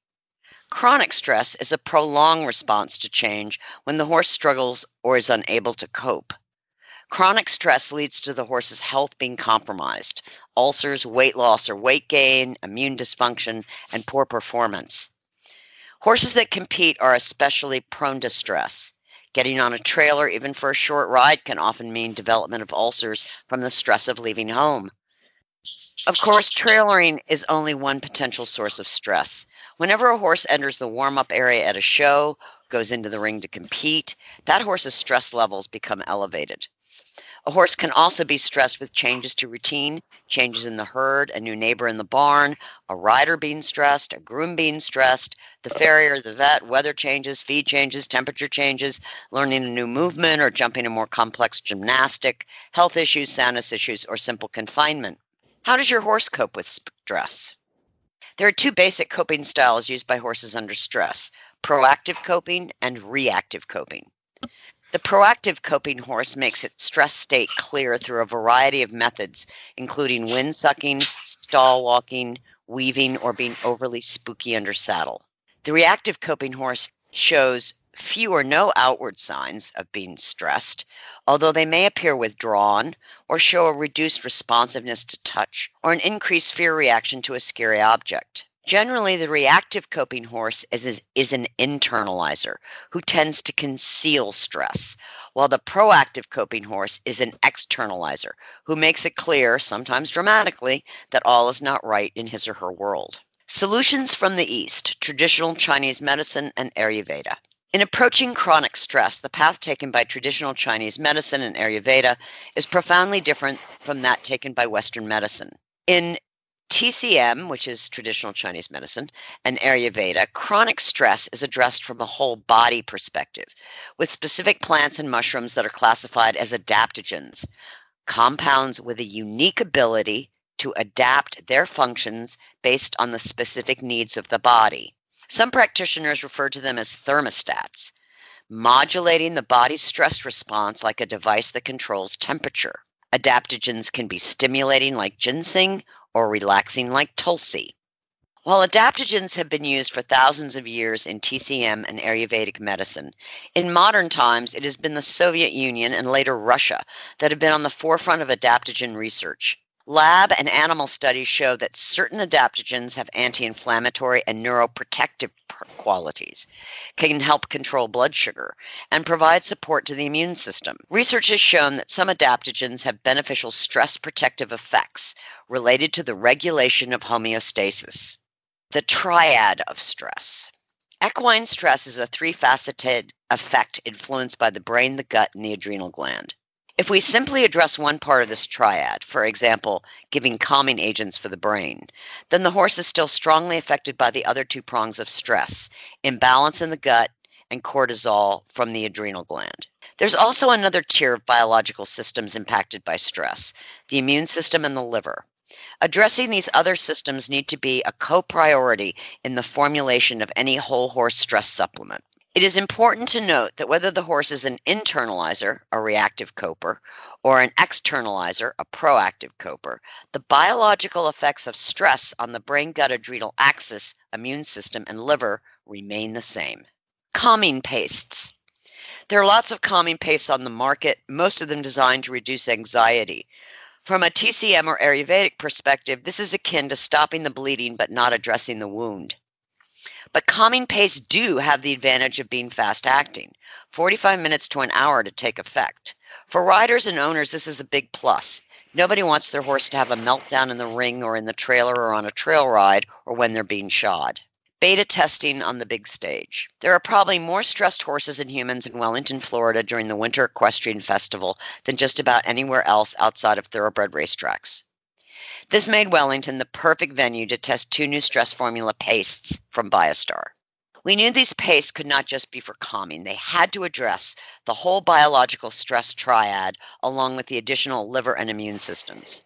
Chronic stress is a prolonged response to change when the horse struggles or is unable to cope. Chronic stress leads to the horse's health being compromised ulcers, weight loss or weight gain, immune dysfunction, and poor performance. Horses that compete are especially prone to stress. Getting on a trailer, even for a short ride, can often mean development of ulcers from the stress of leaving home. Of course, trailering is only one potential source of stress. Whenever a horse enters the warm up area at a show, goes into the ring to compete, that horse's stress levels become elevated. A horse can also be stressed with changes to routine, changes in the herd, a new neighbor in the barn, a rider being stressed, a groom being stressed, the farrier, the vet, weather changes, feed changes, temperature changes, learning a new movement or jumping a more complex gymnastic, health issues, soundness issues, or simple confinement. How does your horse cope with stress? There are two basic coping styles used by horses under stress proactive coping and reactive coping. The proactive coping horse makes its stress state clear through a variety of methods, including wind sucking, stall walking, weaving, or being overly spooky under saddle. The reactive coping horse shows few or no outward signs of being stressed, although they may appear withdrawn or show a reduced responsiveness to touch or an increased fear reaction to a scary object. Generally, the reactive coping horse is, is, an internalizer who tends to conceal stress, while the proactive coping horse is an externalizer who makes it clear, sometimes dramatically, that all is not right in his or her world. Solutions from the East, traditional Chinese medicine and Ayurveda. In approaching chronic stress, the path taken by traditional Chinese medicine and Ayurveda is profoundly different from that taken by Western medicine. In TCM, which is traditional Chinese medicine, and Ayurveda, chronic stress is addressed from a whole body perspective, with specific plants and mushrooms that are classified as adaptogens, compounds with a unique ability to adapt their functions based on the specific needs of the body. Some practitioners refer to them as thermostats, modulating the body's stress response like a device that controls temperature. Adaptogens can be stimulating like ginseng or relaxing like tulsi. While adaptogens have been used for thousands of years in TCM and Ayurvedic medicine, in modern times it has been the Soviet Union and later Russia that have been on the forefront of adaptogen research. Lab and animal studies show that certain adaptogens have anti inflammatory and neuroprotective qualities, can help control blood sugar, and provide support to the immune system. Research has shown that some adaptogens have beneficial stress protective effects related to the regulation of homeostasis. The triad of stress. Equine stress is a three faceted effect influenced by the brain, the gut, and the adrenal gland. If we simply address one part of this triad, for example, giving calming agents for the brain, then the horse is still strongly affected by the other two prongs of stress imbalance in the gut and cortisol from the adrenal gland. There's also another tier of biological systems impacted by stress the immune system and the liver. Addressing these other systems need to be a co priority in the formulation of any whole horse stress supplement. It is important to note that whether the horse is an internalizer, a reactive coper, or an externalizer, a proactive coper, the biological effects of stress on the brain gut adrenal axis, immune system, and liver remain the same. Calming pastes. There are lots of calming pastes on the market, most of them designed to reduce anxiety. From a TCM or Ayurvedic perspective, this is akin to stopping the bleeding but not addressing the wound. But calming pastes do have the advantage of being fast acting 45 minutes to an hour to take effect. For riders and owners, this is a big plus. Nobody wants their horse to have a meltdown in the ring or in the trailer or on a trail ride or when they're being shod. Beta testing on the big stage. There are probably more stressed horses and humans in Wellington, Florida during the Winter Equestrian Festival than just about anywhere else outside of thoroughbred racetracks. This made Wellington the perfect venue to test two new stress formula pastes from Biostar. We knew these pastes could not just be for calming, they had to address the whole biological stress triad along with the additional liver and immune systems.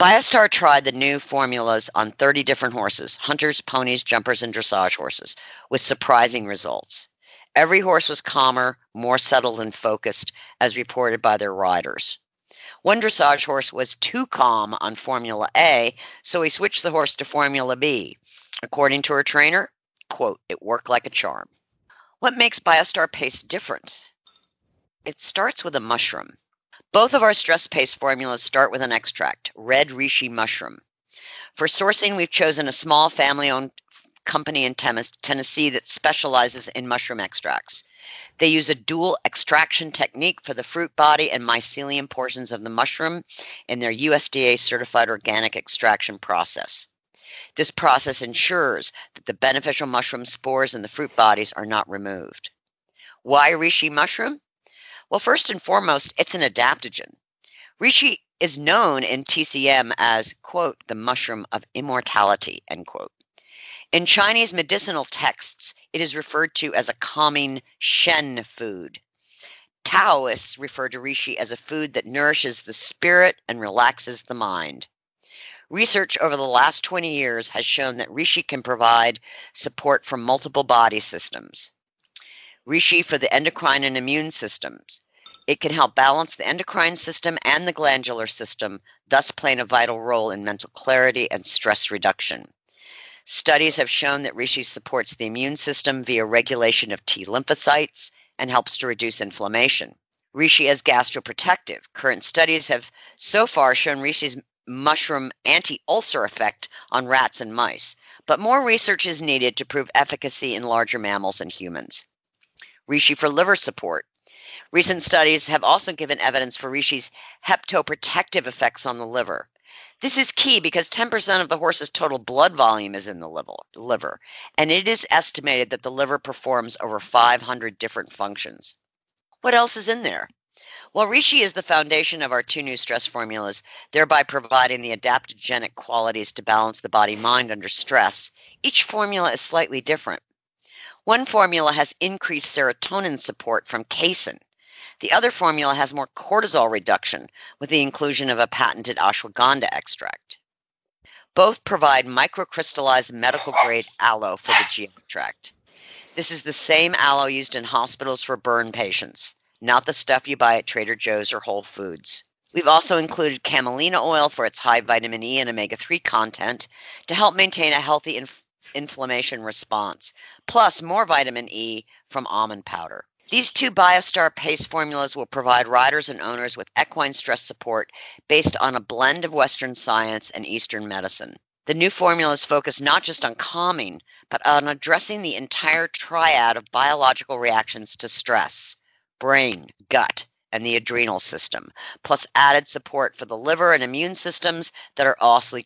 Biostar tried the new formulas on 30 different horses hunters, ponies, jumpers, and dressage horses with surprising results. Every horse was calmer, more settled, and focused, as reported by their riders. One dressage horse was too calm on Formula A, so he switched the horse to Formula B. According to her trainer, quote, it worked like a charm. What makes Biostar paste different? It starts with a mushroom. Both of our stress paste formulas start with an extract, red reishi mushroom. For sourcing, we've chosen a small family owned company in Tennessee that specializes in mushroom extracts. They use a dual extraction technique for the fruit body and mycelium portions of the mushroom in their USDA certified organic extraction process. This process ensures that the beneficial mushroom spores in the fruit bodies are not removed. Why reishi mushroom? Well, first and foremost, it's an adaptogen. Reishi is known in TCM as, quote, the mushroom of immortality, end quote. In Chinese medicinal texts, it is referred to as a calming Shen food. Taoists refer to reishi as a food that nourishes the spirit and relaxes the mind. Research over the last 20 years has shown that reishi can provide support for multiple body systems. Reishi for the endocrine and immune systems. It can help balance the endocrine system and the glandular system, thus playing a vital role in mental clarity and stress reduction. Studies have shown that reishi supports the immune system via regulation of T lymphocytes and helps to reduce inflammation. Reishi is gastroprotective. Current studies have so far shown reishi's mushroom anti ulcer effect on rats and mice, but more research is needed to prove efficacy in larger mammals and humans. Reishi for liver support. Recent studies have also given evidence for reishi's hepatoprotective effects on the liver. This is key because 10% of the horse's total blood volume is in the liver, and it is estimated that the liver performs over 500 different functions. What else is in there? Well, Reishi is the foundation of our two new stress formulas, thereby providing the adaptogenic qualities to balance the body mind under stress. Each formula is slightly different. One formula has increased serotonin support from casein. The other formula has more cortisol reduction with the inclusion of a patented ashwagandha extract. Both provide microcrystallized medical grade aloe for the GI tract. This is the same aloe used in hospitals for burn patients not the stuff you buy at Trader Joe's or Whole Foods. We've also included camelina oil for its high vitamin E and omega 3 content to help maintain a healthy inf- inflammation response, plus more vitamin E from almond powder. These two BioStar paste formulas will provide riders and owners with equine stress support based on a blend of Western science and Eastern medicine. The new formulas focus not just on calming, but on addressing the entire triad of biological reactions to stress brain, gut, and the adrenal system, plus added support for the liver and immune systems that are also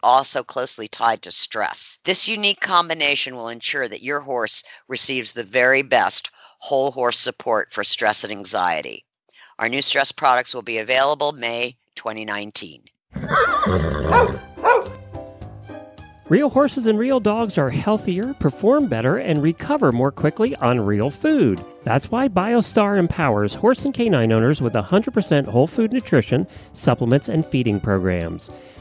also closely tied to stress. This unique combination will ensure that your horse receives the very best whole horse support for stress and anxiety. Our new stress products will be available May 2019. Real horses and real dogs are healthier, perform better, and recover more quickly on real food. That's why BioStar empowers horse and canine owners with 100% whole food nutrition, supplements, and feeding programs.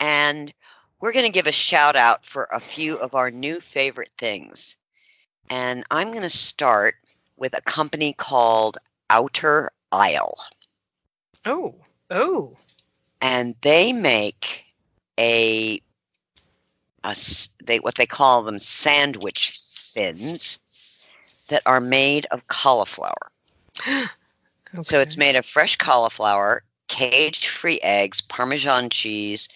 and we're going to give a shout out for a few of our new favorite things. And I'm going to start with a company called Outer Aisle. Oh, oh. And they make a, a they what they call them sandwich thins that are made of cauliflower. okay. [GASPS] So it's made of fresh cauliflower, cage-free eggs, parmesan cheese,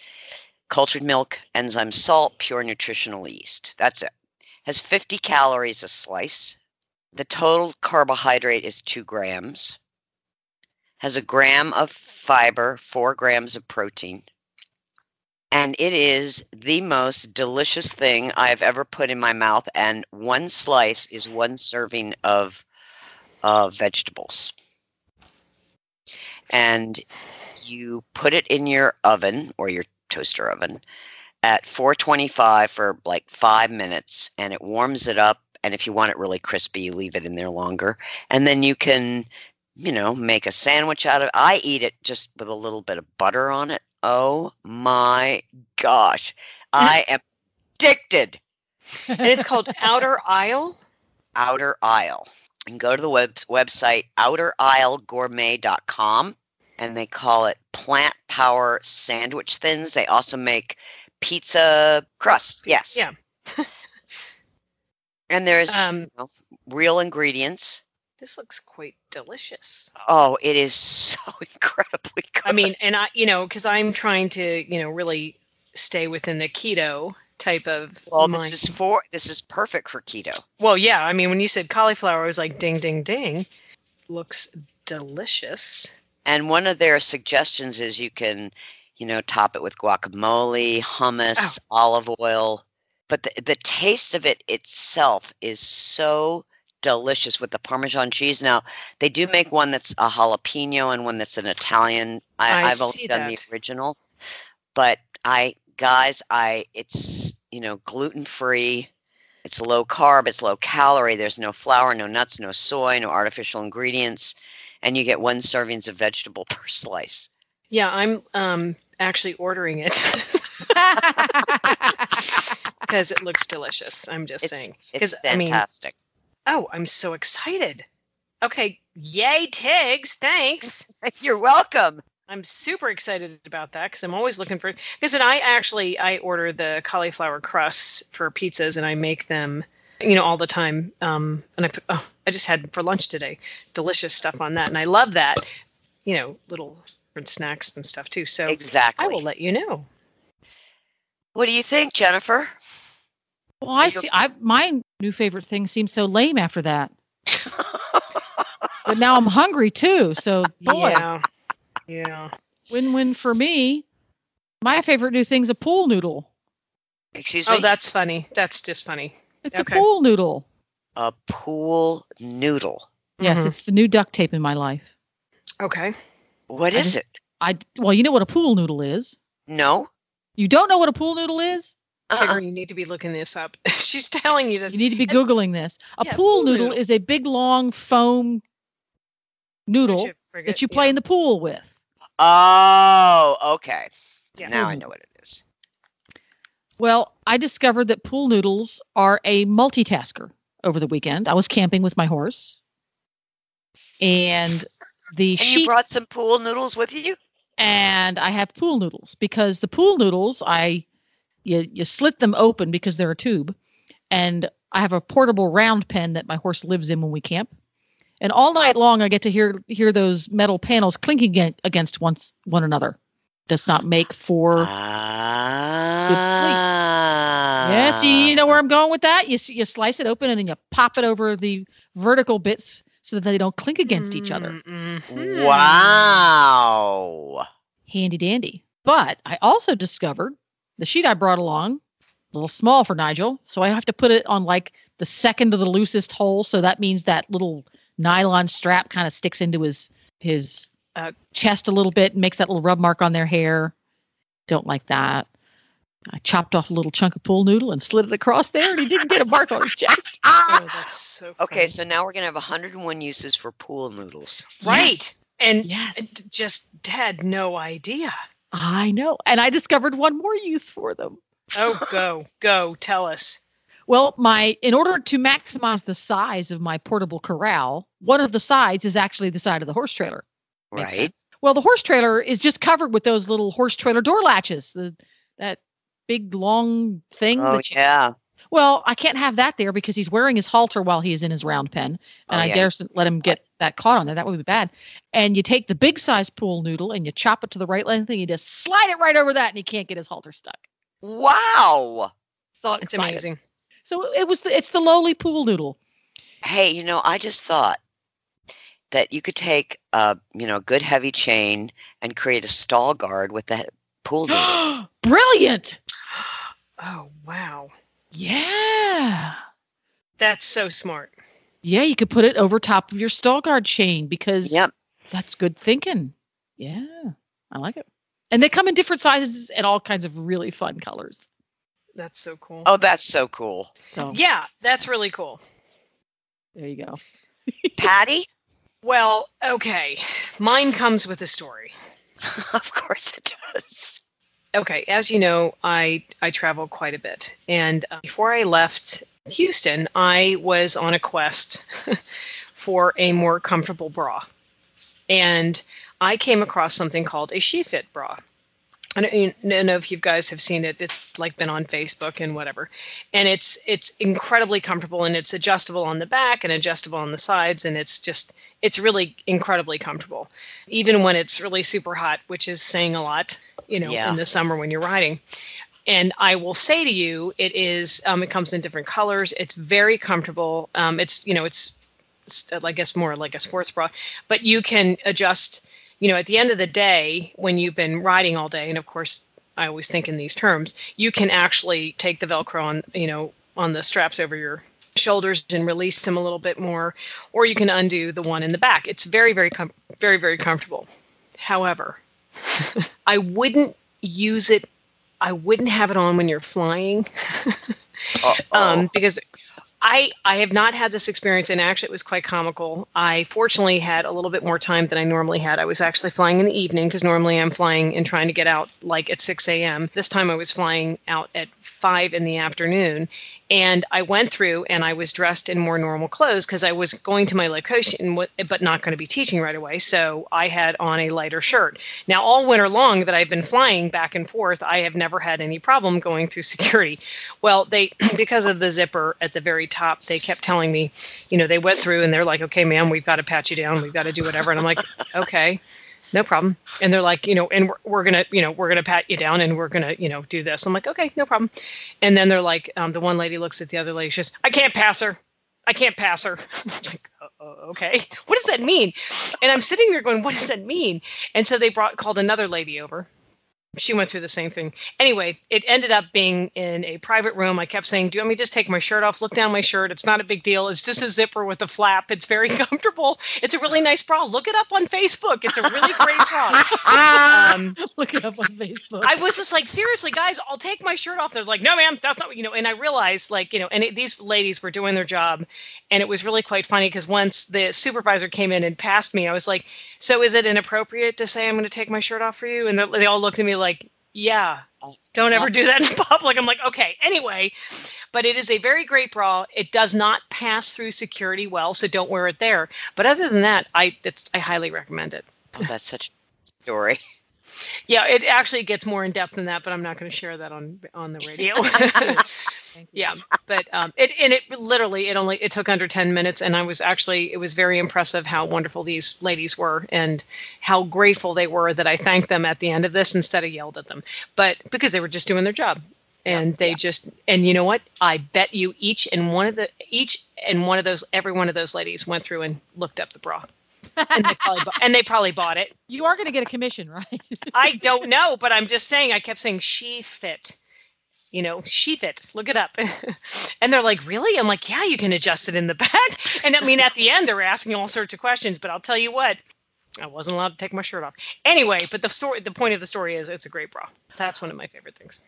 cultured milk, enzyme salt, pure nutritional yeast. That's it. Has 50 calories a slice. The total carbohydrate is two grams. Has a gram of fiber, four grams of protein. And it is the most delicious thing I've ever put in my mouth. And one slice is one serving of uh, vegetables. And you put it in your oven or your toaster oven at 425 for like five minutes and it warms it up and if you want it really crispy you leave it in there longer. And then you can you know make a sandwich out of it i eat it just with a little bit of butter on it. Oh my gosh. I am addicted. [LAUGHS] And it's called Outer Aisle? Outer Aisle. And go to the web- website outeraislegourmet.com and they call it plant power sandwich thins. They also make pizza crusts. Yes. Yeah. [LAUGHS] and there's um, you know, real ingredients. This looks quite delicious. Oh, it is so [LAUGHS] incredibly good. I mean, and I, you know, because I'm trying to, you know, really stay within the keto type of. Well, mind- this is for this is perfect for keto. Well, yeah. I mean, when you said cauliflower, I was like, ding, ding, ding. Looks delicious. And one of their suggestions is you can, you know, top it with guacamole, hummus, oh. olive oil. But the, the taste of it itself is so delicious with the Parmesan cheese. Now, they do make one that's a jalapeno and one that's an Italian. I, I've only done that. the original. But I, guys, I, it's, you know, gluten free. It's low carb, it's low calorie. There's no flour, no nuts, no soy, no artificial ingredients. And you get one servings of vegetable per [LAUGHS] slice. Yeah, I'm um, actually ordering it [LAUGHS] because it looks delicious. I'm just It's, saying. it's 'Cause, I mean. Oh, I'm so excited. Okay. Yay, Tiggs. Thanks. [LAUGHS] You're welcome. I'm super excited about that because I'm always looking for because I actually I order the cauliflower crusts for pizzas and I make them you know all the time um and I put, oh, I just had for lunch today delicious stuff on that and I love that you know little different snacks and stuff too so Exactly. I will let you know What do you think, Jennifer? well, I see. I my new favorite thing seems so lame after that. [LAUGHS] But now I'm hungry too. So boy, yeah yeah win-win for me. My favorite new thing's a pool noodle. Excuse me? oh that's funny that's just funny It's Okay. a pool noodle. a pool noodle. Yes, Mhm. it's the new duct tape in my life. okay What is I it? I well, you know what a pool noodle is. No? You don't know what a pool noodle is? Uh-uh. Tigger you need to be looking this up [LAUGHS] she's telling you this You need to be And- googling this. A Yeah, pool pool noodle noodle. is a big long foam noodle you forget- that you play yeah. in the pool with. Oh, okay. Yeah. Now I Mhm. know what it is. Well, I discovered that pool noodles are a multitasker over the weekend. I was camping with my horse. And the And you brought some pool noodles with you? and I have pool noodles because the pool noodles I you you slit them open because they're a tube and I have a portable round pen that my horse lives in when we camp. And all night long I get to hear hear those metal panels clinking aga- against one one another. Does not make for Ah. Yes, you, you know where I'm going with that. You s- you slice it open and then you pop it over the vertical bits so that they don't clink against each other. Mhm. Wow. Handy dandy. But I also discovered the sheet I brought along, a little small for Nigel, so I have to put it on like the second to the loosest hole. So that means that little nylon strap kind of sticks into his his uh, chest a little bit and makes that little rub mark on their hair. Don't like that. I chopped off a little chunk of pool noodle and slid it across there, and he didn't get a mark on his chest. [LAUGHS] Oh, that's so Okay, so now we're going to have 101 uses for pool noodles. right. And Yes. I d- just had no idea. I know. And I discovered one more use for them. Oh, [LAUGHS] go, go, tell us. Well, my in order to maximize the size of my portable corral, one of the sides is actually the side of the horse trailer. Right? Well, the horse trailer is just covered with those little horse trailer door latches. The that big long thing. Oh, that you- yeah. Well, I can't have that there because he's wearing his halter while he is in his round pen, and Oh, I yeah. dare let him get that caught on there. That would be bad. And you take the big size pool noodle and you chop it to the right length, and you just slide it right over that, and he can't get his halter stuck. Wow. Excited. amazing. So it was the, it's the lowly pool noodle. Hey, you know, I just thought that you could take a, you know, good heavy chain and create a stall guard with the pool [GASPS] noodle. Brilliant. Oh, wow. Yeah. That's so smart. Yeah, you could put it over top of your stall guard chain because Yep. that's good thinking. Yeah, I like it. And they come in different sizes and all kinds of really fun colors. That's so cool. Oh, that's so cool. So Yeah, that's really cool. there you go. [LAUGHS] Patty? Well, okay. Mine comes with a story. [LAUGHS] of course it does. Okay, as you know, I I travel quite a bit, and uh, before I left Houston, I was on a quest [LAUGHS] for a more comfortable bra, and I came across something called a SheFit bra. I don't, I don't know if you guys have seen it. It's like been on Facebook and whatever, and it's it's incredibly comfortable and it's adjustable on the back and adjustable on the sides, and it's just it's really incredibly comfortable, even when it's really super hot, which is saying a lot you know, Yeah. in the summer when you're riding. and I will say to you, it is. Um, it comes in different colors. It's very comfortable. Um, it's you know, it's, it's I guess more like a sports bra, but you can adjust. You know, at the end of the day, when you've been riding all day, and of course, I always think in these terms, you can actually take the Velcro on, you know, on the straps over your shoulders and release them a little bit more, or you can undo the one in the back. It's very, very, com- very, very comfortable. However, [LAUGHS] I wouldn't use it. I wouldn't have it on when you're flying, [LAUGHS] um, because I I have not had this experience, and actually it was quite comical. I fortunately had a little bit more time than I normally had. I was actually flying in the evening because normally I'm flying and trying to get out like at 6 a.m. This time I was flying out at five in the afternoon, and I went through and I was dressed in more normal clothes because I was going to my location, but not going to be teaching right away. So I had on a lighter shirt. Now, all winter long that I've been flying back and forth, I have never had any problem going through security. Well, they, [CLEARS THROAT] because of the zipper at the very top, they kept telling me, you know, they went through and they're like, okay, ma'am, we've got to pat you down. We've got to do whatever. And I'm like, okay no problem. And they're like you know and we're, we're gonna you know we're gonna pat you down and we're gonna you know do this. I'm like okay no problem. And then they're like um, the one lady looks at the other lady. She says i can't pass her. I can't pass her. [LAUGHS] Like okay. What does that mean? And i'm sitting there going what does that mean? And so they brought called another lady over she went through the same thing. Anyway, it ended up being in a private room. I kept saying, Do you want me to just take my shirt off? Look down my shirt. It's not a big deal. It's just a zipper with a flap. It's very [LAUGHS] comfortable. It's a really nice bra. Look it up on Facebook. It's a really great bra. [LAUGHS] um, Look it up on Facebook. I was just like, Seriously, guys, I'll take my shirt off. They're like, No, ma'am, that's not what you know. And I realized, like, you know, and it, these ladies were doing their job. And it was really quite funny because once the supervisor came in and passed me, I was like, So is it inappropriate to say I'm going to take my shirt off for you? And they all looked at me like, yeah, don't ever do that in [LAUGHS] public. I'm like, okay, anyway, but it is a very great bra. It does not pass through security well, so don't wear it there. But other than that, I I highly recommend it. Oh, that's such a [LAUGHS] story. Yeah, it actually gets more in depth than that, but I'm not going to share that on on the radio. [LAUGHS] yeah, but um, it and it literally it only it took under 10 minutes, and I was actually it was very impressive how wonderful these ladies were and how grateful they were that I thanked them at the end of this instead of yelled at them, but because they were just doing their job and they yeah. just and you know what i bet you each and one of the each and one of those every one of those ladies went through and looked up the bra and they probably bought, and they probably bought it. You are going to get a commission, right? I don't know, but I'm just saying. I kept saying SheFit. You know, she it, Look it up. [LAUGHS] and they're like, really? I'm like, yeah, you can adjust it in the [LAUGHS] back. And I mean, at the end, they were asking all sorts of questions. But I'll tell you what, I wasn't allowed to take my shirt off. Anyway, but the story, the point of the story is, it's a great bra. That's one of my favorite things.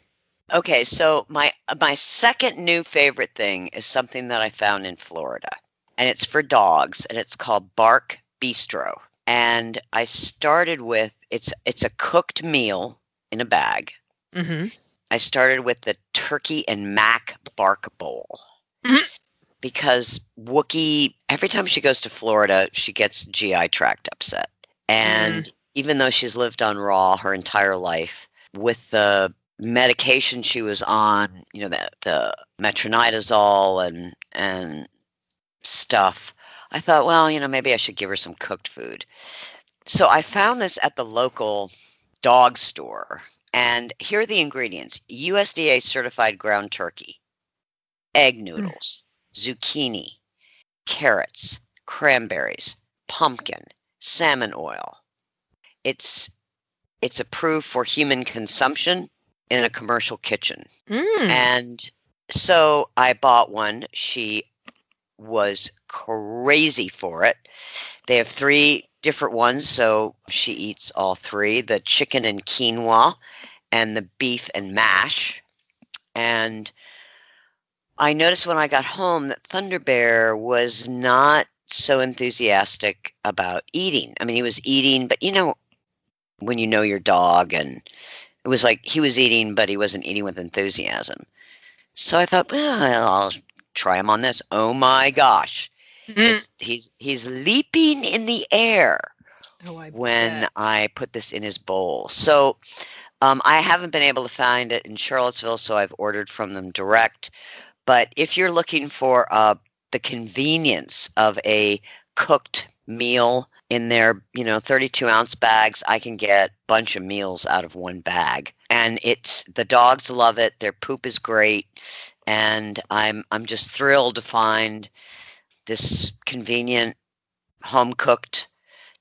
Okay, so my my second new favorite thing is something that I found in Florida, and it's for dogs, and it's called Bark Bistro. And I started with it's it's a cooked meal in a bag. Mm-hmm. I started with the turkey and mac bark bowl. Mm-hmm. Because Wookie, every time she goes to Florida, she gets GI tract upset. And mm. even though she's lived on raw her entire life, with the medication she was on, you know, the, the metronidazole and and stuff, I thought, well, you know, maybe I should give her some cooked food. So I found this at the local dog store. And here are the ingredients USDA certified ground turkey, egg hmm. noodles, mm. zucchini, carrots, cranberries, pumpkin, salmon oil. It's it's approved for human consumption in a commercial kitchen. Mm. And so I bought one. She was crazy for it. They have three different ones, so she eats all three the chicken and quinoa, and the beef and mash. And I noticed when I got home that Thunder Bear was not so enthusiastic about eating. I mean, he was eating, but you know, when you know your dog, and it was like he was eating, but he wasn't eating with enthusiasm. So I thought, well, I'll try him on this. Oh my gosh. Mm. He's he's leaping in the air oh, I when bet. I put this in his bowl. So um, I haven't been able to find it in Charlottesville, so I've ordered from them direct. But if you're looking for uh, the convenience of a cooked meal in their, you know, 32 ounce bags, I can get a bunch of meals out of one bag. And it's the dogs love it. Their poop is great. And I'm I'm just thrilled to find this convenient home cooked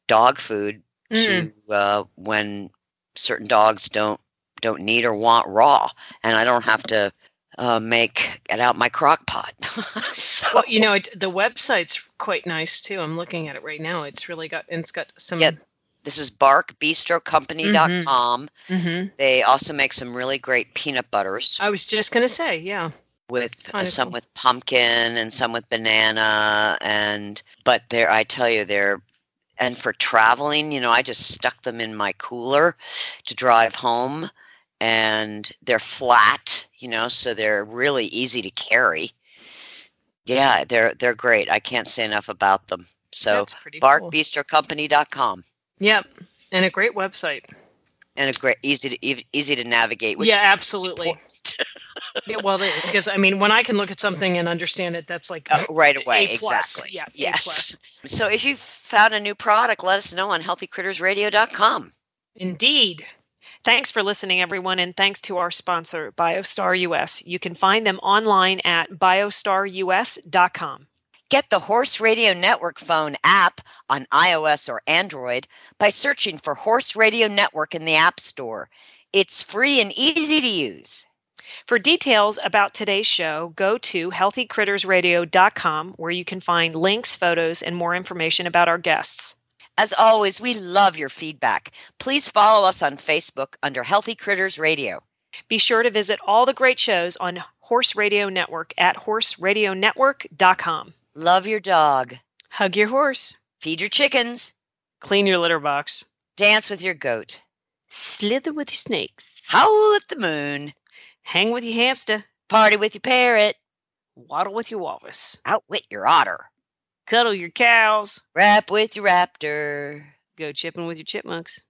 dog food Mm. to uh, when certain dogs don't don't need or want raw, and I don't have to uh, make it out my crock pot. [LAUGHS] so, Well, you know, it, the website's quite nice too. I'm looking at it right now. It's really got and it's got some. Yeah. this is barkbistrocompany.com. hmm They also make some really great peanut butters I was just gonna say, yeah. With uh, some with pumpkin and some with banana and but they're I tell you they're and for traveling, you know, I just stuck them in my cooler to drive home and they're flat, you know, so they're really easy to carry. Yeah, they're they're great. I can't say enough about them. So cool. Yep, and a great website. and a great easy to easy, to navigate yeah, absolutely. [LAUGHS] support- Yeah, well, it is because I mean, when I can look at something and understand it, that's like Uh, right away A plus. exactly Yeah, A yes so if you found a new product let us know on healthycrittersradio.com indeed. Thanks for listening, everyone, and thanks to our sponsor, BioStar US. You can find them online at biostarus.com. get the horse radio network phone app on ios or android by searching for horse radio network in the app store it's free and easy to use For details about today's show, go to healthycrittersradio.com where you can find links, photos, and more information about our guests. as always we love your feedback. Please follow us on facebook under healthy critters radio. Be sure to visit all the great shows on Horse Radio Network at horseradionetwork.com. love your dog. Hug your horse, feed your chickens. Clean your litter box, dance with your goat. Slither with your snakes, howl at the moon hang with your hamster, party with your parrot waddle with your walrus, outwit your otter cuddle your cows, rap with your raptor go chipping with your chipmunks,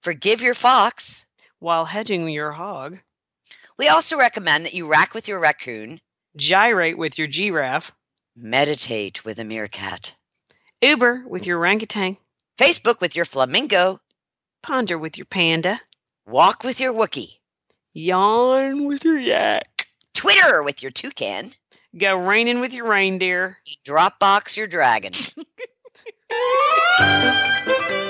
forgive your fox while hedging your hog, we also recommend that you rack with your raccoon gyrate with your giraffe, meditate with a meerkat Uber with your orangutan, Facebook with your flamingo, ponder with your panda, walk with your Wookie, yawn with your yak, Twitter with your toucan, go reining with your reindeer. Dropbox your dragon. [LAUGHS]